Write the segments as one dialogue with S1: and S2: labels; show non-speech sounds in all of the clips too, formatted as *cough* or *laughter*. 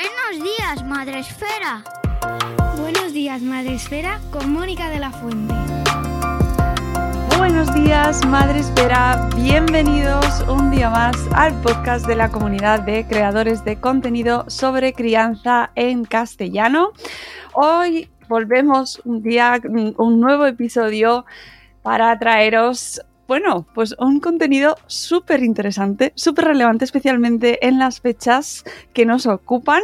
S1: Buenos días, Madre Esfera.
S2: Buenos días, Madre Esfera, con Mónica de la Fuente.
S3: Buenos días, Madre Espera. Bienvenidos un día más al podcast de la comunidad de creadores de contenido sobre crianza en castellano. Hoy volvemos un día, un nuevo episodio para traeros, bueno, pues un contenido súper interesante, súper relevante, especialmente en las fechas que nos ocupan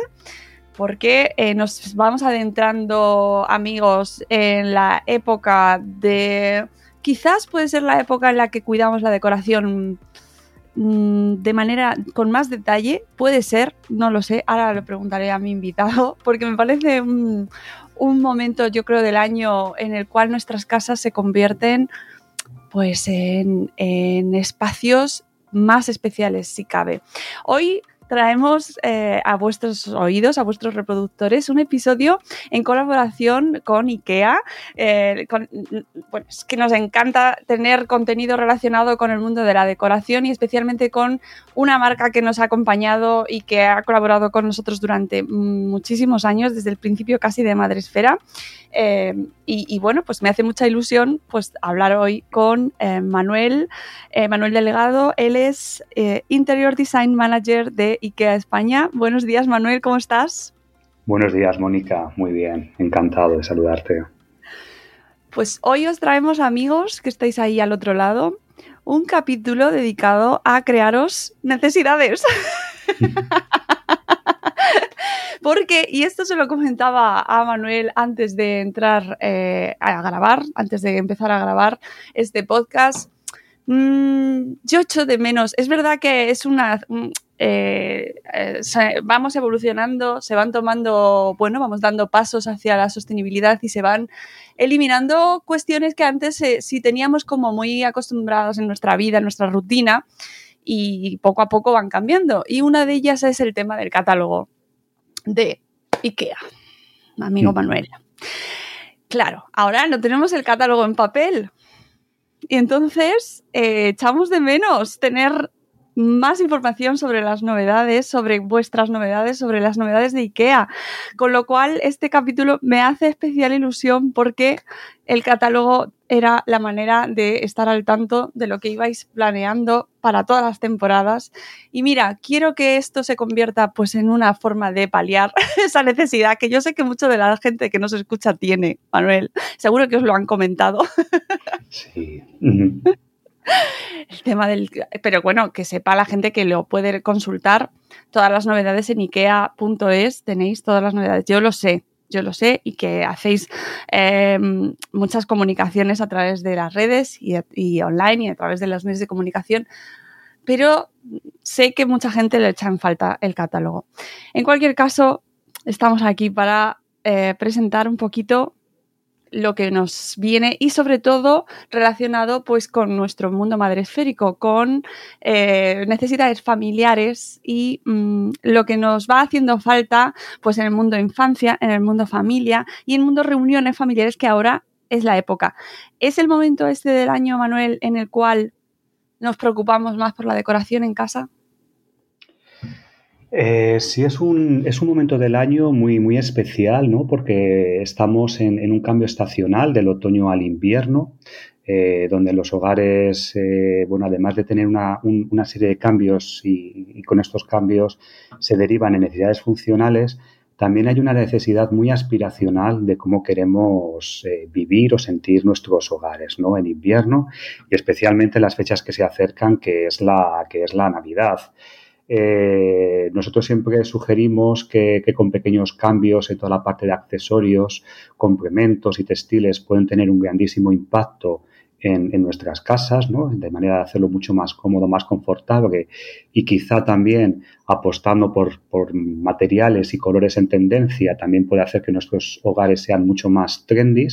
S3: porque eh, nos vamos adentrando, amigos, en la época de... Quizás puede ser la época en la que cuidamos la decoración mm, de manera con más detalle, puede ser, no lo sé, ahora le preguntaré a mi invitado, porque me parece un momento, yo creo, del año en el cual nuestras casas se convierten pues en, en espacios más especiales, si cabe. Hoy traemos eh, a vuestros oídos, a vuestros reproductores, un episodio en colaboración con IKEA. Eh, es que nos encanta tener contenido relacionado con el mundo de la decoración y especialmente con una marca que nos ha acompañado y que ha colaborado con nosotros durante muchísimos años, desde el principio casi de Madresfera. Eh, y, y, bueno, pues me hace mucha ilusión pues hablar hoy con eh, Manuel, Manuel Delegado. Él es Interior Design Manager de IKEA España. Buenos días, Manuel, ¿cómo estás?
S4: Buenos días, Mónica. Muy bien, encantado de saludarte.
S3: Pues hoy os traemos, amigos, que estáis ahí al otro lado, un capítulo dedicado a crearos necesidades. *laughs* Porque, y esto se lo comentaba a Manuel antes de entrar eh, a grabar, antes de empezar a grabar este podcast, mmm, yo echo de menos. Es verdad que es una. Eh, eh, se, vamos evolucionando, se van tomando, bueno, vamos dando pasos hacia la sostenibilidad y se van eliminando cuestiones que antes eh, sí teníamos como muy acostumbrados en nuestra vida, en nuestra rutina, y poco a poco van cambiando. Y una de ellas es el tema del catálogo de IKEA, amigo Manuel. Claro, ahora no tenemos el catálogo en papel. Y entonces eh, echamos de menos tener más información sobre las novedades, sobre vuestras novedades, sobre las novedades de IKEA. Con lo cual, este capítulo me hace especial ilusión porque el catálogo era la manera de estar al tanto de lo que ibais planeando para todas las temporadas. Y mira, quiero que esto se convierta pues en una forma de paliar *laughs* esa necesidad que yo sé que mucha de la gente que nos escucha tiene, Manuel. Seguro que os lo han comentado.
S4: Sí.
S3: El tema del. Pero bueno, que sepa la gente que lo puede consultar. Todas las novedades en IKEA.es tenéis todas las novedades. Yo lo sé, yo lo sé, y que hacéis eh, muchas comunicaciones a través de las redes y, y, online y a través de los medios de comunicación, pero sé que mucha gente le echa en falta el catálogo. En cualquier caso, estamos aquí para eh, presentar un poquito lo que nos viene y sobre todo relacionado pues con nuestro mundo madresférico, con eh, necesidades familiares y mmm, lo que nos va haciendo falta pues en el mundo infancia, en el mundo familia y en el mundo reuniones familiares que ahora es la época. ¿Es el momento este del año, Manuel, en el cual nos preocupamos más por la decoración en casa?
S4: Eh, sí, es un, es un momento del año muy, muy especial, ¿no? Porque estamos en, en un cambio estacional del otoño al invierno. eh, donde los hogares, eh, bueno, además de tener una, serie de cambios y, con estos cambios se derivan en necesidades funcionales, también hay una necesidad muy aspiracional de cómo queremos vivir o sentir nuestros hogares, ¿no? En invierno y especialmente en las fechas que se acercan, que es la, que es la Navidad. Nosotros siempre sugerimos que, con pequeños cambios en toda la parte de accesorios, complementos y textiles pueden tener un grandísimo impacto en, nuestras casas, ¿no? de manera de hacerlo mucho más cómodo, más confortable y quizá también apostando por, materiales y colores en tendencia también puede hacer que nuestros hogares sean mucho más trendy.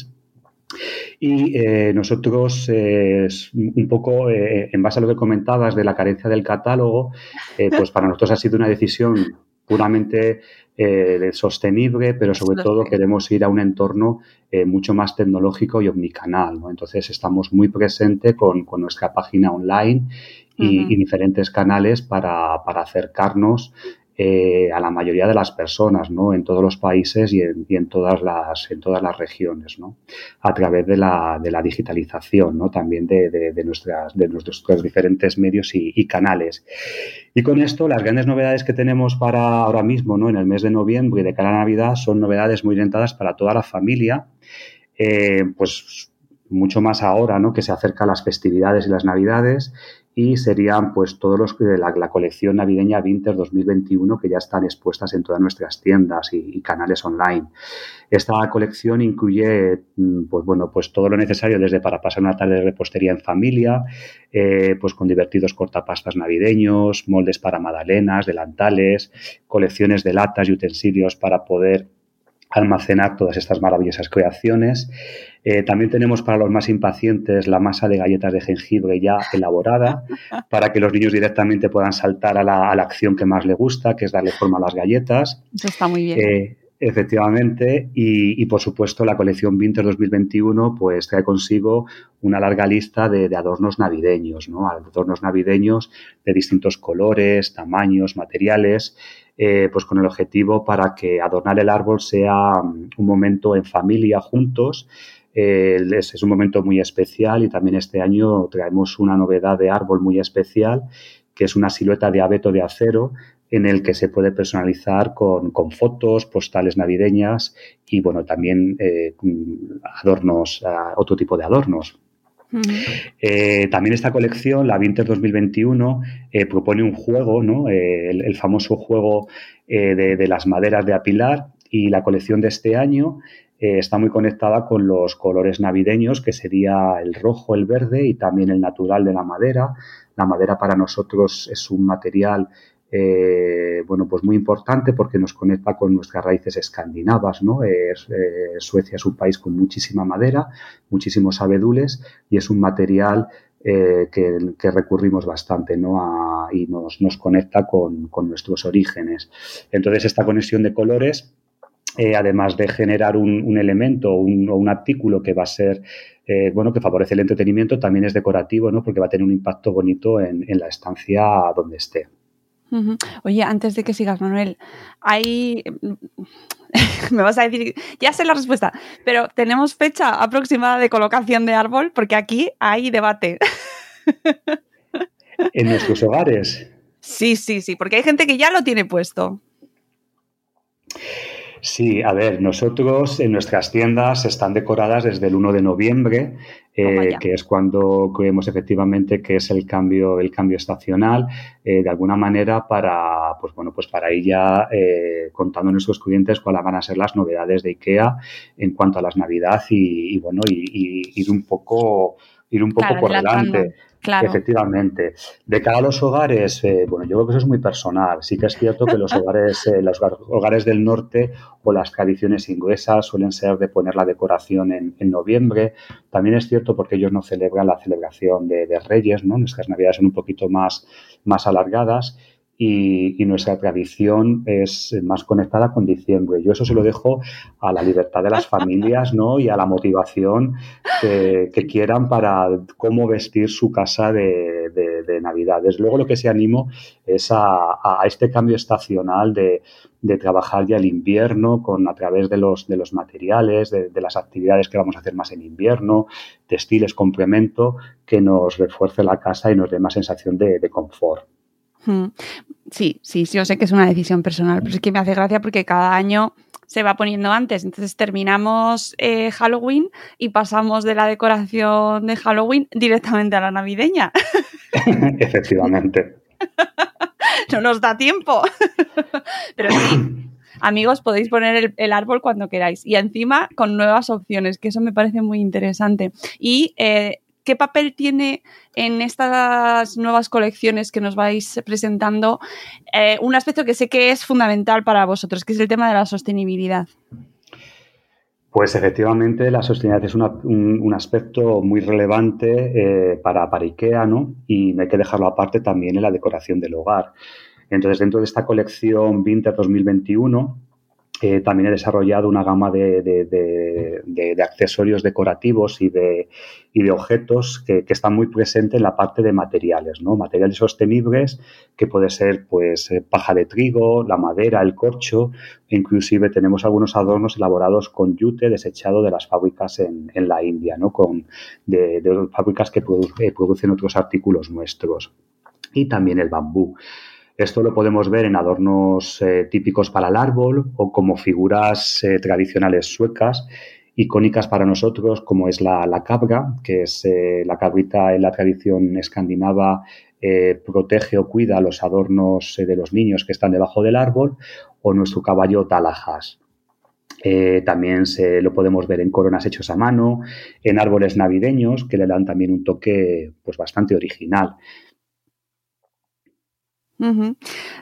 S4: Y eh, nosotros, eh, un poco eh, en base a lo que comentabas de la carencia del catálogo, *laughs* pues para nosotros ha sido una decisión puramente sostenible, pero sobre todo queremos ir a un entorno mucho más tecnológico y omnicanal. Entonces estamos muy presentes con, nuestra página online y, diferentes canales para, para acercarnos eh, a la mayoría de las personas, ¿no? En todos los países y en, todas las en todas las regiones, ¿no? A través de la, de la digitalización, ¿no? También de, de, nuestras de nuestros diferentes medios y, canales. Y con esto, las grandes novedades que tenemos para ahora mismo, ¿no? En el mes de noviembre y de cara a Navidad, son novedades muy orientadas para toda la familia. Eh, pues mucho más ahora, ¿no? Que se acercan las festividades y las Navidades y serían pues todos los de la, colección navideña Winter 2021 que ya están expuestas en todas nuestras tiendas y, canales online. Esta colección incluye mm, pues bueno pues todo lo necesario desde para pasar una tarde de repostería en familia, eh, pues con divertidos cortapastas navideños, moldes para magdalenas, delantales, colecciones de latas y utensilios para poder almacenar todas estas maravillosas creaciones. Eh, también tenemos para los más impacientes la masa de galletas de jengibre ya elaborada *laughs* para que los niños directamente puedan saltar a la, acción que más les gusta, que es darle forma a las galletas.
S3: Eso está muy bien.
S4: Eh, efectivamente, y, por supuesto la colección Winter 2021 pues trae consigo una larga lista de, adornos navideños, ¿no? adornos navideños de distintos colores, tamaños, materiales, eh, pues con el objetivo para que adornar el árbol sea mm, un momento en familia, juntos, es, un momento muy especial y también este año traemos una novedad de árbol muy especial, que es una silueta de abeto de acero en el que se puede personalizar con, fotos, postales navideñas y, bueno, también eh, adornos, ah, otro tipo de adornos. Eh, también esta colección, la Winter 2021, propone un juego, ¿no? el, famoso juego de, las maderas de apilar y la colección de este año eh, está muy conectada con los colores navideños, que sería el rojo, el verde y también el natural de la madera. La madera para nosotros es un material eh, bueno, pues muy importante porque nos conecta con nuestras raíces escandinavas, ¿no? Eh, Suecia es un país con muchísima madera, muchísimos abedules y es un material que, recurrimos bastante, ¿no? y nos, conecta con, nuestros orígenes. Entonces, esta conexión de colores eh, además de generar un, elemento o un, artículo que va a ser, eh, bueno, que favorece el entretenimiento, también es decorativo, ¿no? Porque va a tener un impacto bonito en, la estancia donde esté.
S3: Oye, antes de que sigas, Manuel, hay... *laughs* Me vas a decir, ya sé la respuesta, pero ¿tenemos fecha aproximada de colocación de árbol? Porque aquí hay debate. *laughs*
S4: ¿En nuestros hogares?
S3: Sí, sí, sí, porque hay gente que ya lo tiene puesto.
S4: Sí, a ver, nosotros en nuestras tiendas están decoradas desde el 1 de noviembre, eh, que es cuando creemos efectivamente que es el cambio, el cambio estacional, eh, de alguna manera para, pues bueno, pues para ir ya eh, contando a nuestros clientes cuáles van a ser las novedades de IKEA en cuanto a las Navidad y, bueno, y, ir un poco, ir un poco por delante. Efectivamente. De cara a los hogares, eh, bueno, yo creo que eso es muy personal. Sí que es cierto que los *laughs* hogares, eh, los hogares del norte o las tradiciones inglesas suelen ser de poner la decoración en, noviembre. También es cierto porque ellos no celebran la celebración de, Reyes, ¿no? Nuestras navidades son un poquito más, más alargadas y, nuestra tradición es más conectada con diciembre. Yo eso se lo dejo a la libertad de las familias ¿no? y a la motivación que, quieran para cómo vestir su casa de, de, Navidad. Desde luego lo que se animo es a, este cambio estacional de, trabajar ya el invierno con a través de los, de los materiales, de, las actividades que vamos a hacer más en invierno, textiles, complemento, que nos refuerce la casa y nos dé más sensación de, confort.
S3: Sí, sí, sí, yo sé que es una decisión personal, pero es que me hace gracia porque cada año se va poniendo antes. Entonces terminamos eh, Halloween y pasamos de la decoración de Halloween directamente a la navideña. *laughs*
S4: Efectivamente. *laughs*
S3: no nos da tiempo. *laughs* Pero sí, amigos, podéis poner el, árbol cuando queráis. Y encima con nuevas opciones, que eso me parece muy interesante. Y eh, ¿Qué papel tiene en estas nuevas colecciones que nos vais presentando eh, un aspecto que sé que es fundamental para vosotros, que es el tema de la sostenibilidad?
S4: Pues efectivamente la sostenibilidad es un, aspecto muy relevante eh, para, para IKEA, ¿no? Y no hay que dejarlo aparte también en la decoración del hogar. Entonces, dentro de esta colección Winter 2021, también he desarrollado una gama de, accesorios decorativos y de, objetos que, están muy presentes en la parte de materiales, ¿no? Materiales sostenibles que puede ser pues eh, paja de trigo, la madera, el corcho, inclusive tenemos algunos adornos elaborados con yute desechado de las fábricas en, la India, ¿no? Con, de, fábricas que producen otros artículos nuestros. Y también el bambú. Esto lo podemos ver en adornos eh, típicos para el árbol o como figuras eh, tradicionales suecas, icónicas para nosotros, como es la, cabra, que es eh, la cabrita en la tradición escandinava, protege o cuida los adornos de los niños que están debajo del árbol, o nuestro caballo Talajas. también se, lo podemos ver en coronas hechos a mano, en árboles navideños que le dan también un toque pues, bastante original.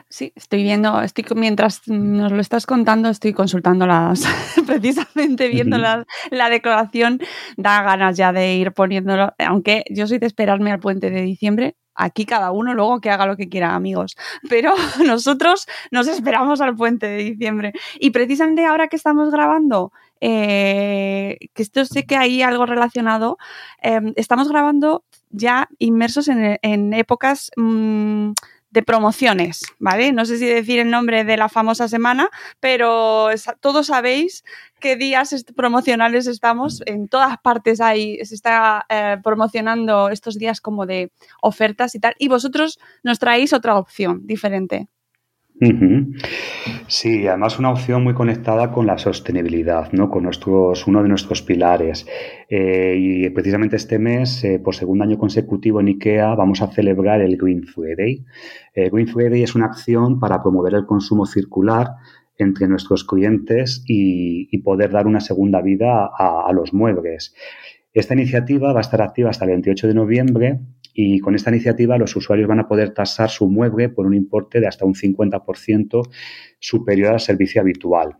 S3: Sí, estoy viendo, estoy mientras nos lo estás contando, estoy consultando las, *laughs* precisamente viendo la, la, declaración, da ganas ya de ir poniéndolo, aunque yo soy de esperarme al puente de diciembre, aquí cada uno luego que haga lo que quiera, amigos. Pero *laughs* nosotros nos esperamos al puente de diciembre. Y precisamente ahora que estamos grabando, eh, que esto sé que hay algo relacionado, em, estamos grabando ya inmersos en, épocas mm, de promociones, ¿vale? No sé si decir el nombre de la famosa semana, pero todos sabéis qué días promocionales estamos. En todas partes hay, se está eh, promocionando estos días como de ofertas y tal. Y vosotros nos traéis otra opción diferente.
S4: Sí, además una opción muy conectada con la sostenibilidad, ¿no? con nuestros, uno de nuestros pilares. Eh, y precisamente este mes, eh, por segundo año consecutivo en IKEA, vamos a celebrar el Green Friday. Eh, Green Friday es una acción para promover el consumo circular entre nuestros clientes y, poder dar una segunda vida a, a los muebles. Esta iniciativa va a estar activa hasta el 28 de noviembre y con esta iniciativa los usuarios van a poder tasar su mueble por un importe de hasta un 50% superior al servicio habitual.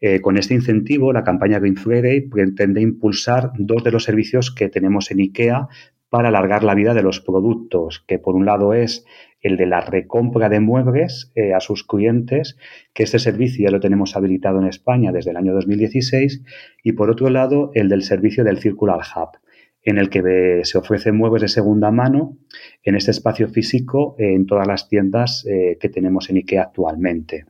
S4: Eh, con este incentivo, la campaña Green Friday pretende impulsar dos de los servicios que tenemos en IKEA para alargar la vida de los productos, que por un lado es el de la recompra de muebles eh, a sus clientes, que este servicio ya lo tenemos habilitado en España desde el año 2016, y por otro lado el del servicio del Circular Hub, en el que se ofrecen muebles de segunda mano en este espacio físico en todas las tiendas eh, que tenemos en IKEA actualmente.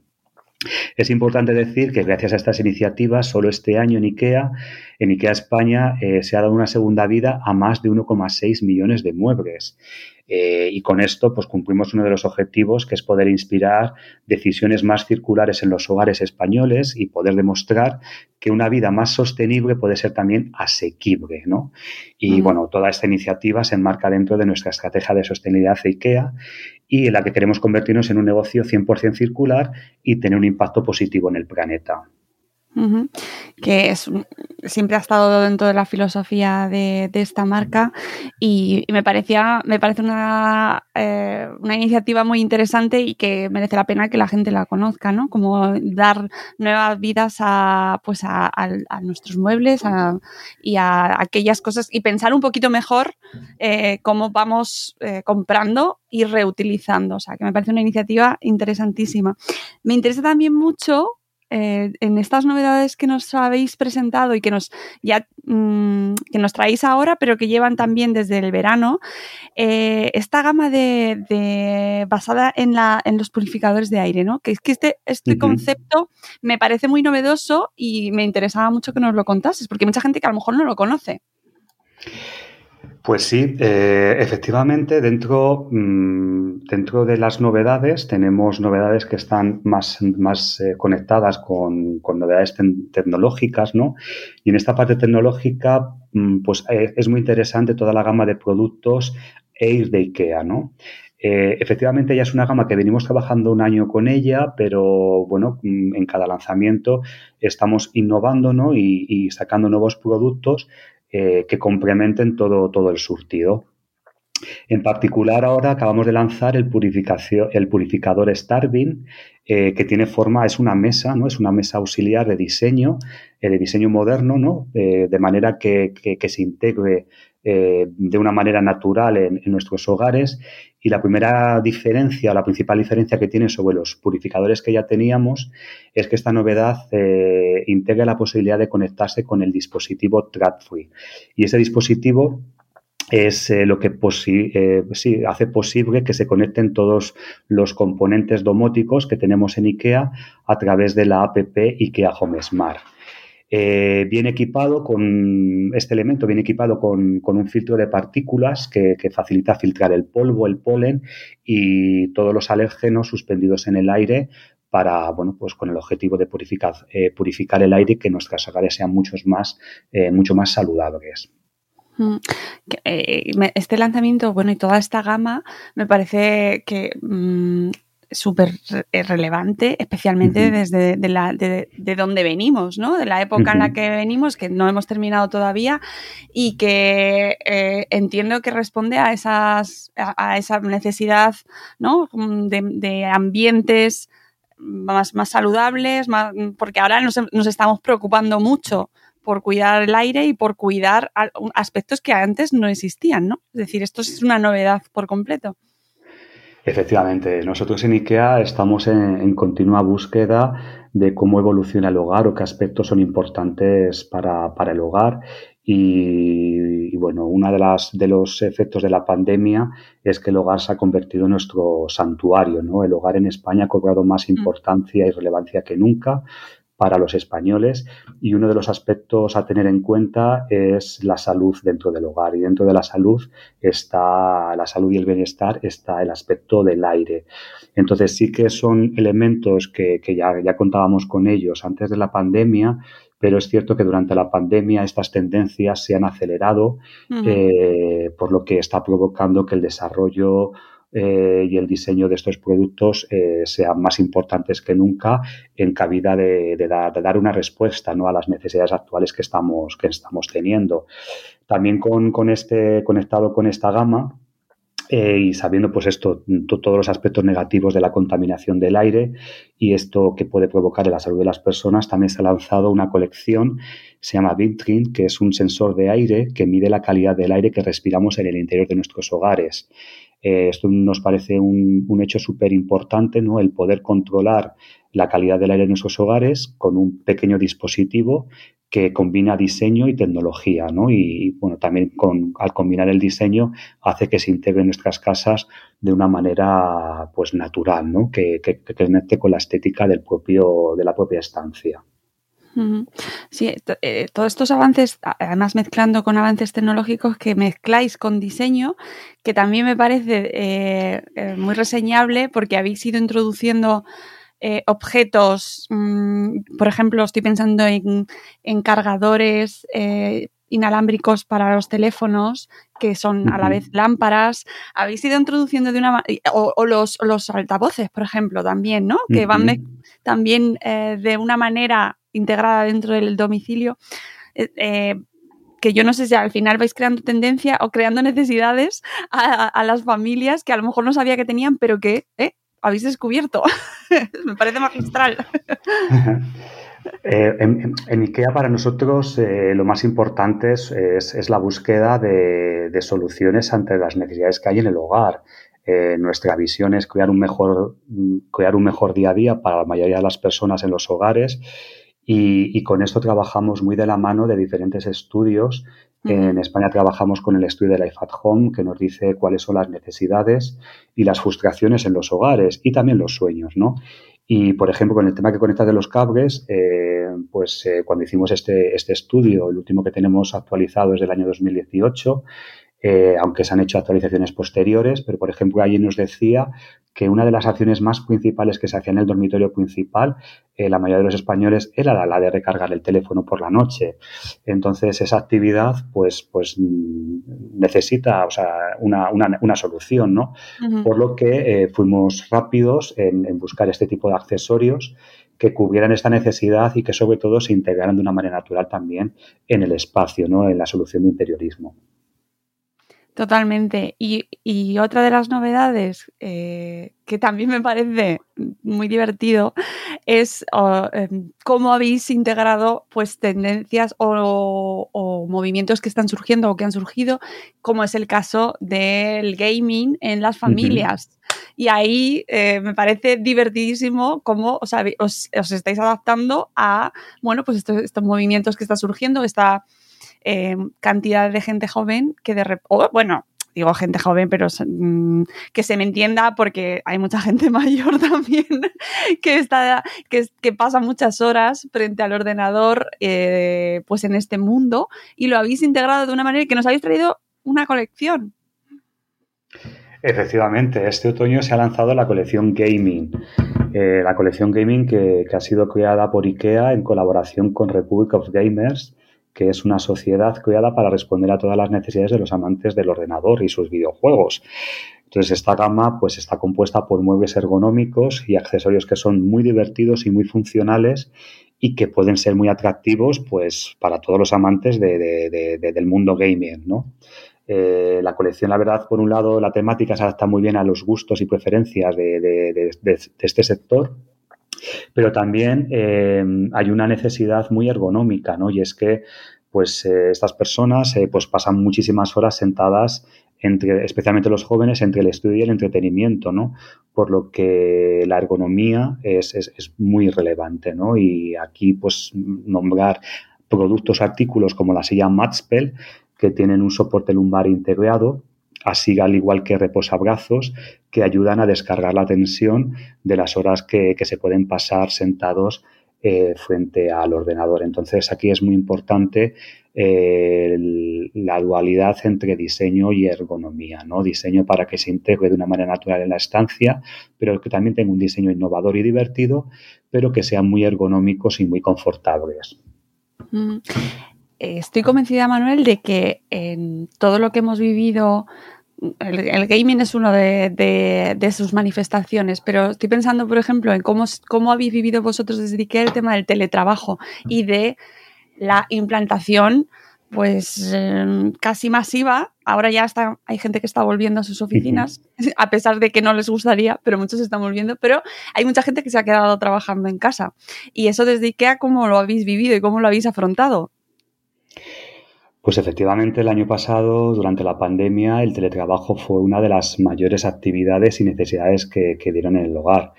S4: Es importante decir que gracias a estas iniciativas, solo este año en IKEA, en IKEA España, eh, se ha dado una segunda vida a más de 1,6 millones de muebles. Eh, y con esto, pues cumplimos uno de los objetivos, que es poder inspirar decisiones más circulares en los hogares españoles y poder demostrar que una vida más sostenible puede ser también asequible, ¿no? Y bueno, toda esta iniciativa se enmarca dentro de nuestra estrategia de sostenibilidad de IKEA y en la que queremos convertirnos en un negocio 100% circular y tener un impacto positivo en el planeta
S3: que es, siempre ha estado dentro de la filosofía de, esta marca y, me parecía me parece una, eh, una, iniciativa muy interesante y que merece la pena que la gente la conozca, ¿no? Como dar nuevas vidas a, pues a, nuestros muebles y a aquellas cosas y pensar un poquito mejor eh, cómo vamos eh, comprando y reutilizando. O sea, que me parece una iniciativa interesantísima. Me interesa también mucho eh, en estas novedades que nos habéis presentado y que nos ya mm, que nos traéis ahora, pero que llevan también desde el verano, eh, esta gama de, basada en, la, en los purificadores de aire, ¿no? Que es que este, este concepto me parece muy novedoso y me interesaba mucho que nos lo contases, porque hay mucha gente que a lo mejor no lo conoce.
S4: Pues sí, eh, efectivamente, dentro, mm, dentro de las novedades tenemos novedades que están más, más eh, conectadas con, novedades tecnológicas, ¿no? Y en esta parte tecnológica, mm, pues eh, es muy interesante toda la gama de productos Air de IKEA, ¿no? efectivamente, ya es una gama que venimos trabajando un año con ella, pero bueno, mm, en cada lanzamiento estamos innovando ¿no? y sacando nuevos productos eh, que complementen todo, todo el surtido. En particular, ahora acabamos de lanzar el, purificador Starvin, eh, que tiene forma, es una mesa, ¿no? Es una mesa auxiliar de diseño, eh, de diseño moderno, ¿no? de manera que, se integre de una manera natural en, nuestros hogares. Y la primera diferencia, la principal diferencia que tiene sobre los purificadores que ya teníamos es que esta novedad integra la posibilidad de conectarse con el dispositivo TradFree. Y ese dispositivo es eh, lo que eh, hace posible que se conecten todos los componentes domóticos que tenemos en IKEA a través de la app IKEA Home Smart. Eh, viene equipado con este elemento, viene equipado con, un filtro de partículas que, facilita filtrar el polvo, el polen y todos los alérgenos suspendidos en el aire para, bueno, pues con el objetivo de purificar, eh, purificar el aire y que nuestras hogares sean muchos más, eh, mucho más saludables.
S3: Mm, eh, este lanzamiento, bueno, y toda esta gama me parece que mm, súper relevante, especialmente desde de, la, de, donde venimos, ¿no? De la época en la que venimos, que no hemos terminado todavía y que entiendo que responde a esas a, esa necesidad, ¿no? De, ambientes más, más saludables, más, porque ahora nos, nos estamos preocupando mucho por cuidar el aire y por cuidar aspectos que antes no existían, ¿no? Es decir, esto es una novedad por completo.
S4: Efectivamente, nosotros en IKEA estamos en, continua búsqueda de cómo evoluciona el hogar o qué aspectos son importantes para, para el hogar y, bueno, uno de, las, de los efectos de la pandemia es que el hogar se ha convertido en nuestro santuario. ¿no? El hogar en España ha cobrado más mm. importancia y relevancia que nunca para los españoles y uno de los aspectos a tener en cuenta es la salud dentro del hogar y dentro de la salud está la salud y el bienestar está el aspecto del aire. Entonces sí que son elementos que, que ya, ya contábamos con ellos antes de la pandemia pero es cierto que durante la pandemia estas tendencias se han acelerado, eh, por lo que está provocando que el desarrollo eh, y el diseño de estos productos eh, sean más importantes que nunca en cabida de, dar, una respuesta ¿no? a las necesidades actuales que estamos, que estamos teniendo. También con, con este, conectado con esta gama, eh, y sabiendo pues esto, todos los aspectos negativos de la contaminación del aire y esto que puede provocar en la salud de las personas, también se ha lanzado una colección, se llama Vintrin, que es un sensor de aire que mide la calidad del aire que respiramos en el interior de nuestros hogares. Eh, esto nos parece un, un hecho súper importante, ¿no? El poder controlar la calidad del aire en nuestros hogares con un pequeño dispositivo que combina diseño y tecnología, ¿no? Y bueno, también con, al combinar el diseño hace que se integre en nuestras casas de una manera pues natural, ¿no? Que, que, que conecte con la estética del propio, de la propia estancia.
S3: Sí, eh, todos estos avances, además mezclando con avances tecnológicos que mezcláis con diseño, que también me parece eh, eh, muy reseñable porque habéis ido introduciendo objetos, mm, por ejemplo, estoy pensando en, cargadores eh, inalámbricos para los teléfonos, que son a la vez lámparas. Habéis ido introduciendo de una o, o los, los altavoces, por ejemplo, también, ¿no? Que van también eh, de una manera integrada dentro del domicilio. que yo no sé si al final vais creando tendencia o creando necesidades a, a, las familias que a lo mejor no sabía que tenían, pero que habéis descubierto. *laughs* Me parece magistral. *laughs*
S4: Eh, en, IKEA para nosotros eh, lo más importante es, la búsqueda de, soluciones ante las necesidades que hay en el hogar. Eh, nuestra visión es crear un, mejor, crear un mejor día a día para la mayoría de las personas en los hogares y, con esto trabajamos muy de la mano de diferentes estudios. En España trabajamos con el estudio de Life at Home, que nos dice cuáles son las necesidades y las frustraciones en los hogares y también los sueños, ¿no? Y, por ejemplo, con el tema que conecta de los cables, eh, pues eh, cuando hicimos este, este estudio, el último que tenemos actualizado es del año 2018, eh, aunque se han hecho actualizaciones posteriores, pero por ejemplo allí nos decía que una de las acciones más principales que se hacía en el dormitorio principal, eh, la mayoría de los españoles, era la, de recargar el teléfono por la noche. Entonces esa actividad pues, pues mm, necesita o sea, una, una, solución, ¿no? Por lo que eh, fuimos rápidos en, en buscar este tipo de accesorios que cubrieran esta necesidad y que sobre todo se integraran de una manera natural también en el espacio, ¿no? en la solución de interiorismo.
S3: Totalmente. Y, y, otra de las novedades eh, que también me parece muy divertido es em, cómo habéis integrado pues tendencias o, movimientos que están surgiendo o que han surgido, como es el caso del gaming en las familias. Y ahí eh, me parece divertidísimo cómo os, os, estáis adaptando a bueno, pues estos, estos movimientos que están surgiendo, esta eh, cantidad de gente joven que de bueno, digo gente joven, pero mm, que se me entienda porque hay mucha gente *laughs* mayor también que, está, que pasa muchas horas frente al ordenador eh, pues en este mundo y lo habéis integrado de una manera que nos habéis traído una colección.
S4: Efectivamente, este otoño se ha lanzado la colección Gaming. Eh, la colección Gaming que, que, ha sido creada por IKEA en colaboración con Republic of Gamers que es una sociedad creada para responder a todas las necesidades de los amantes del ordenador y sus videojuegos. Entonces, esta gama pues, está compuesta por muebles ergonómicos y accesorios que son muy divertidos y muy funcionales y que pueden ser muy atractivos pues, para todos los amantes del mundo gaming. ¿no? Eh, la colección, la verdad, por un lado, la temática se adapta muy bien a los gustos y preferencias de este sector pero también eh, hay una necesidad muy ergonómica, ¿no? Y es que pues eh, estas personas eh, pues pasan muchísimas horas sentadas entre, especialmente los jóvenes, entre el estudio y el entretenimiento, ¿no? Por lo que la ergonomía es, es, muy relevante, ¿no? Y aquí, pues, nombrar productos, artículos como la silla Matspell, que tienen un soporte lumbar integrado, así al igual que reposabrazos, que ayudan a descargar la tensión de las horas que, se pueden pasar sentados eh, frente al ordenador. Entonces aquí es muy importante eh, la dualidad entre diseño y ergonomía, ¿no? Diseño para que se integre de una manera natural en la estancia, pero que también tenga un diseño innovador y divertido, pero que sean muy ergonómicos y muy confortables.
S3: Mm. Estoy convencida, Manuel, de que en todo lo que hemos vivido el, gaming es una de, sus manifestaciones, pero estoy pensando, por ejemplo, en cómo, cómo habéis vivido vosotros desde que el tema del teletrabajo y de la implantación pues em, casi masiva. Ahora ya está, hay gente que está volviendo a sus oficinas, *laughs* a pesar de que no les gustaría, pero muchos están volviendo. Pero hay mucha gente que se ha quedado trabajando en casa. Y eso desde IKEA, ¿cómo lo habéis vivido y cómo lo habéis afrontado?
S4: Pues efectivamente, el año pasado, durante la pandemia, el teletrabajo fue una de las mayores actividades y necesidades que, dieron en el hogar.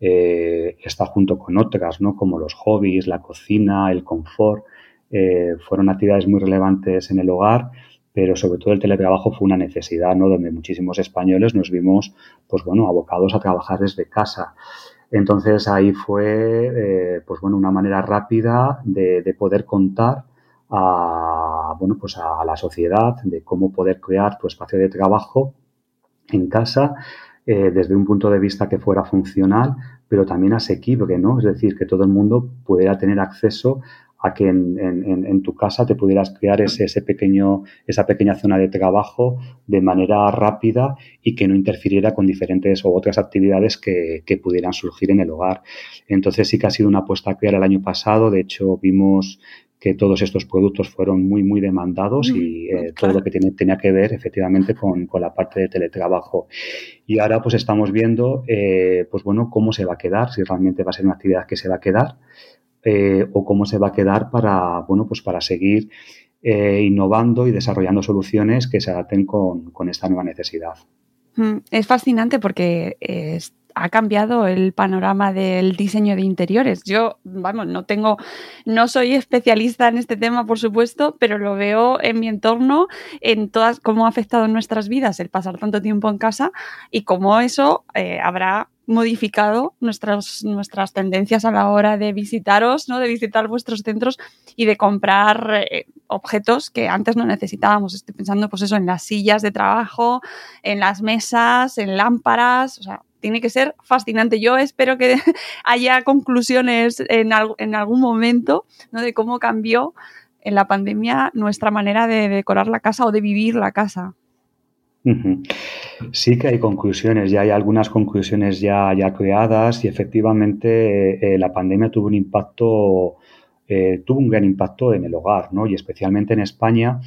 S4: Eh, está junto con otras, ¿no? como los hobbies, la cocina, el confort. Eh, fueron actividades muy relevantes en el hogar, pero sobre todo el teletrabajo fue una necesidad, ¿no? donde muchísimos españoles nos vimos pues, bueno, abocados a trabajar desde casa. Entonces ahí fue eh, pues, bueno, una manera rápida de, de poder contar a, bueno, pues a la sociedad de cómo poder crear tu espacio de trabajo en casa eh, desde un punto de vista que fuera funcional, pero también asequible, ¿no? Es decir, que todo el mundo pudiera tener acceso a que en, tu casa te pudieras crear ese, ese, pequeño, esa pequeña zona de trabajo de manera rápida y que no interfiriera con diferentes o otras actividades que, que pudieran surgir en el hogar. Entonces sí que ha sido una apuesta clara el año pasado. De hecho, vimos que todos estos productos fueron muy, muy demandados y eh, todo lo que tiene, tenía que ver efectivamente con, con, la parte de teletrabajo. Y ahora pues estamos viendo, eh, pues bueno, cómo se va a quedar, si realmente va a ser una actividad que se va a quedar eh, o cómo se va a quedar para, bueno, pues para seguir innovando y desarrollando soluciones que se adapten con, con esta nueva necesidad.
S3: Mm, es fascinante porque ha cambiado el panorama del diseño de interiores. Yo, vamos, no tengo, no soy especialista en este tema, por supuesto, pero lo veo en mi entorno, en todas, cómo ha afectado nuestras vidas el pasar tanto tiempo en casa y cómo eso eh, habrá modificado nuestras, nuestras tendencias a la hora de visitaros, ¿no? de visitar vuestros centros y de comprar eh, objetos que antes no necesitábamos. Estoy pensando pues eso, en las sillas de trabajo, en las mesas, en lámparas, o sea, tiene que ser fascinante. Yo espero que *laughs* haya conclusiones en, en algún momento ¿no? de cómo cambió en la pandemia nuestra manera de decorar la casa o de vivir la casa.
S4: Sí que hay conclusiones, ya hay algunas conclusiones ya, ya creadas y efectivamente eh, la pandemia tuvo un impacto, eh, tuvo un gran impacto en el hogar, ¿no? Y especialmente en España,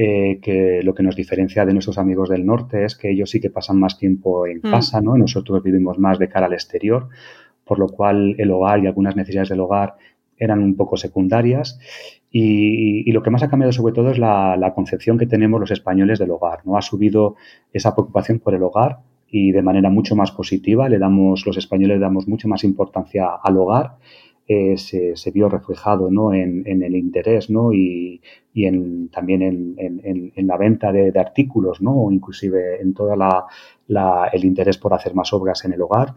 S4: eh, que lo que nos diferencia de nuestros amigos del norte es que ellos sí que pasan más tiempo en mm. casa, ¿no? Nosotros vivimos más de cara al exterior, por lo cual el hogar y algunas necesidades del hogar eran un poco secundarias. Y, lo que más ha cambiado sobre todo es la, concepción que tenemos los españoles del hogar, ¿no? Ha subido esa preocupación por el hogar y de manera mucho más positiva. Le damos, los españoles le damos mucho más importancia al hogar eh, se, vio reflejado ¿no? en, el interés ¿no? y, en, también en, la venta de, artículos ¿no? inclusive en todo el interés por hacer más obras en el hogar.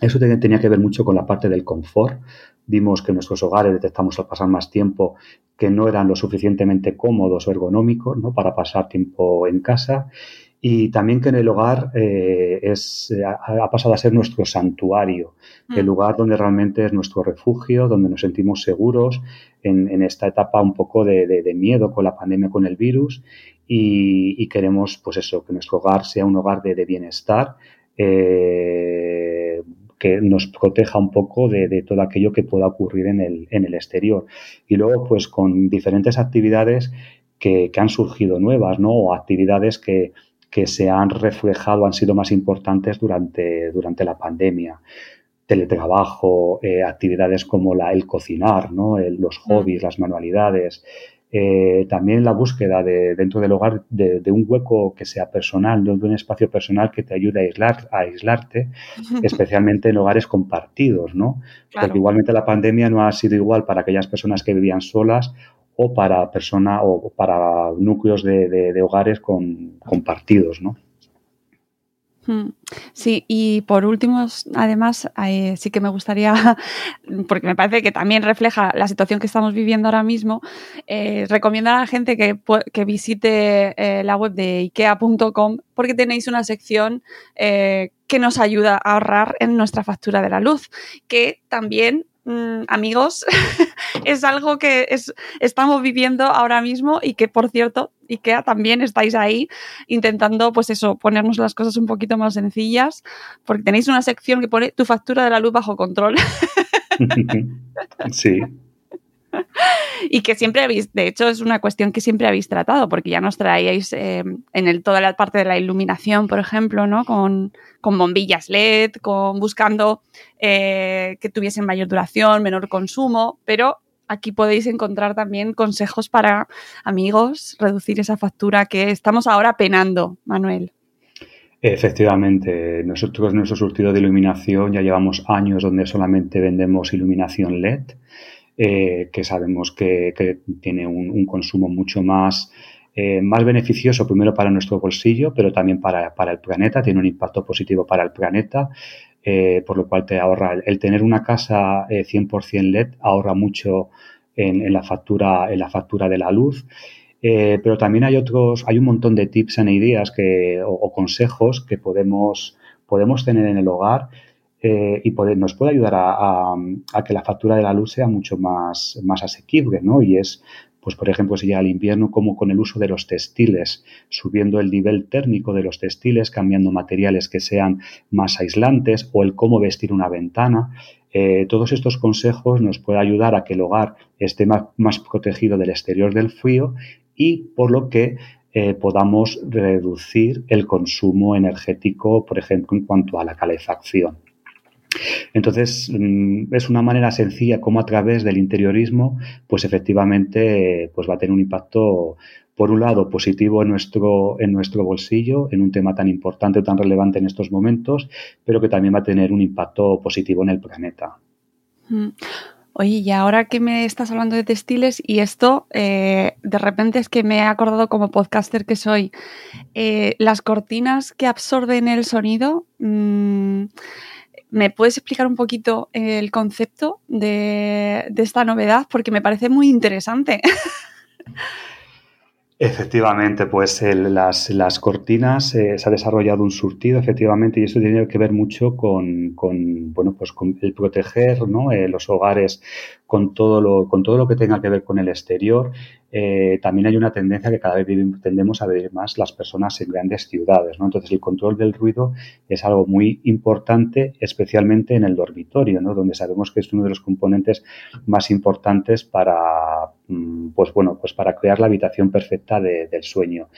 S4: Eso tenía que ver mucho con la parte del confort. Vimos que nuestros hogares detectamos al pasar más tiempo que no eran lo suficientemente cómodos o ergonómicos ¿no? para pasar tiempo en casa y también que en el hogar eh, es, ha, pasado a ser nuestro santuario, el mm. lugar donde realmente es nuestro refugio, donde nos sentimos seguros en, esta etapa un poco de, miedo con la pandemia, con el virus, y, queremos, pues eso, que nuestro hogar sea un hogar de, bienestar. Eh, que nos proteja un poco de, todo aquello que pueda ocurrir en el, en el exterior. Y luego, pues con diferentes actividades que, que han surgido nuevas, ¿no? O actividades que, que se han reflejado, han sido más importantes durante, durante la pandemia. Teletrabajo, eh, actividades como la, el cocinar, ¿no? los mm. hobbies, las manualidades, eh, también la búsqueda de, dentro del hogar de, un hueco que sea personal, de un espacio personal que te ayude a, aislar, a aislarte, *laughs* especialmente en hogares compartidos, ¿no? Porque igualmente la pandemia no ha sido igual para aquellas personas que vivían solas o para personas o para núcleos de, hogares con, compartidos, ¿no?
S3: Hmm. Sí, y por último, además, eh, sí que me gustaría, *laughs* porque me parece que también refleja la situación que estamos viviendo ahora mismo, eh, recomendar a la gente que, visite eh, la web de ikea.com porque tenéis una sección que nos ayuda a ahorrar en nuestra factura de la luz, que también Mm, amigos, *laughs* es algo que estamos viviendo ahora mismo y que, por cierto, IKEA también estáis ahí intentando, pues eso, ponernos las cosas un poquito más sencillas, porque tenéis una sección que pone tu factura de la luz bajo control. *laughs* *laughs*
S4: sí *laughs*
S3: y que siempre habéis, de hecho es una cuestión que siempre habéis tratado, porque ya nos traíais eh, en el, toda la parte de la iluminación, por ejemplo, ¿no? Con, bombillas LED, con buscando eh, que tuviesen mayor duración, menor consumo, pero aquí podéis encontrar también consejos para amigos, reducir esa factura que estamos ahora penando, Manuel.
S4: Efectivamente, nosotros nuestro surtido de iluminación ya llevamos años donde solamente vendemos iluminación LED eh, que sabemos que, tiene un, consumo mucho más, eh, más beneficioso, primero para nuestro bolsillo, pero también para, el planeta, tiene un impacto positivo para el planeta. Eh, por lo cual te ahorra el tener una casa 100% LED ahorra mucho en, la factura en la factura de la luz pero también hay otros hay un montón de tips e ideas que o, consejos que podemos podemos tener en el hogar eh, y nos puede ayudar a, que la factura de la luz sea mucho más, más asequible, ¿no? Y es, pues por ejemplo, si llega el invierno, como con el uso de los textiles, subiendo el nivel térmico de los textiles, cambiando materiales que sean más aislantes o el cómo vestir una ventana. Eh, todos estos consejos nos pueden ayudar a que el hogar esté más, más protegido del exterior del frío y por lo que eh, podamos reducir el consumo energético, por ejemplo, en cuanto a la calefacción. Entonces, mm, es una manera sencilla como a través del interiorismo, pues efectivamente pues va a tener un impacto por un lado, positivo en nuestro, en nuestro bolsillo, en un tema tan importante o tan relevante en estos momentos, pero que también va a tener un impacto positivo en el planeta.
S3: Mm. Oye, y ahora que me estás hablando de textiles y esto, eh, de repente es que me he acordado como podcaster que soy, eh, las cortinas que absorben el sonido, mm, ¿me puedes explicar un poquito el concepto de, esta novedad? Porque me parece muy interesante. *laughs*
S4: Efectivamente, pues las, las, cortinas eh, se ha desarrollado un surtido, efectivamente, y eso tiene que ver mucho con, con bueno, pues con el proteger ¿no? Eh, los hogares con todo, lo, con todo lo que tenga que ver con el exterior. Eh, también hay una tendencia que cada vez tendemos a ver más las personas en grandes ciudades. ¿no? Entonces, el control del ruido es algo muy importante, especialmente en el dormitorio, ¿no? donde sabemos que es uno de los componentes más importantes para, mm, pues bueno, pues para crear la habitación perfecta del sueño.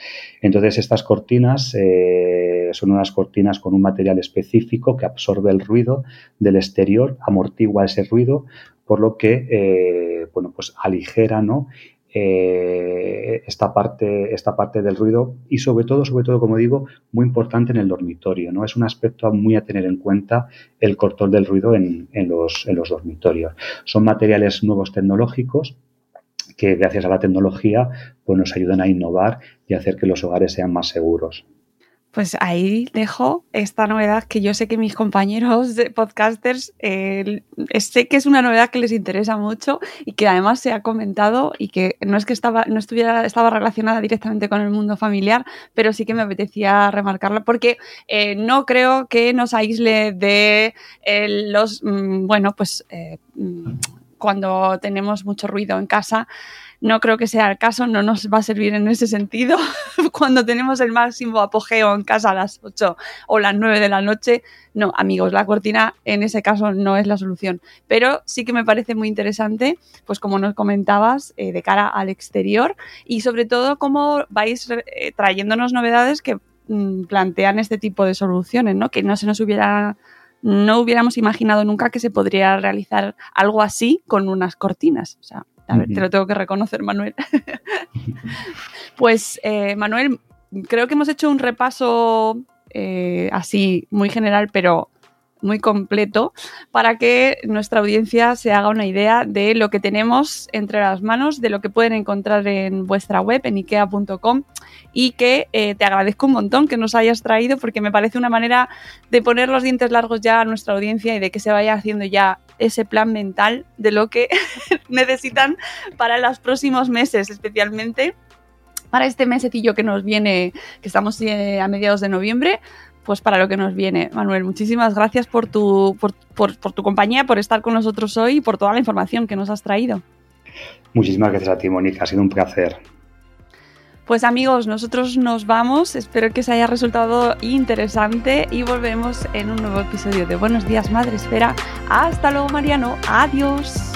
S4: Entonces, estas cortinas eh, son unas cortinas con un material específico que absorbe el ruido del exterior, amortigua ese ruido, por lo que, eh, bueno, pues aligera, ¿no? Eh, esta, parte, esta parte del ruido y sobre todo, sobre todo, como digo, muy importante en el dormitorio. ¿no? Es un aspecto muy a tener en cuenta el control del ruido en, los, en los dormitorios. Son materiales nuevos tecnológicos que gracias a la tecnología pues nos ayudan a innovar y hacer que los hogares sean más seguros.
S3: Pues ahí dejo esta novedad que yo sé que mis compañeros de podcasters eh, sé que es una novedad que les interesa mucho y que además se ha comentado y que no es que estaba, no estuviera, estaba relacionada directamente con el mundo familiar, pero sí que me apetecía remarcarla porque eh, no creo que nos aísle de eh, los, mm, bueno, pues mm, cuando tenemos mucho ruido en casa. No creo que sea el caso, no nos va a servir en ese sentido. *laughs* Cuando tenemos el máximo apogeo en casa a las 8 o las 9 de la noche, no, amigos, la cortina en ese caso no es la solución. Pero sí que me parece muy interesante, pues como nos comentabas, eh, de cara al exterior y sobre todo cómo vais eh, trayéndonos novedades que mm, plantean este tipo de soluciones, ¿no? Que no se nos hubiera no hubiéramos imaginado nunca que se podría realizar algo así con unas cortinas. O sea, a ver, te lo tengo que reconocer, Manuel. *laughs* pues, eh, Manuel, creo que hemos hecho un repaso eh, así muy general, pero muy completo para que nuestra audiencia se haga una idea de lo que tenemos entre las manos, de lo que pueden encontrar en vuestra web, en ikea.com, y que eh, te agradezco un montón que nos hayas traído porque me parece una manera de poner los dientes largos ya a nuestra audiencia y de que se vaya haciendo ya ese plan mental de lo que *laughs* necesitan para los próximos meses, especialmente para este mesecillo que nos viene, que estamos eh, a mediados de noviembre, pues para lo que nos viene. Manuel, muchísimas gracias por tu, por, tu compañía, por estar con nosotros hoy y por toda la información que nos has traído.
S4: Muchísimas gracias a ti, Mónica. Ha sido un placer.
S3: Pues amigos, nosotros nos vamos. Espero que os haya resultado interesante y volvemos en un nuevo episodio de Buenos Días Madre Esfera. Hasta luego, Mariano. Adiós.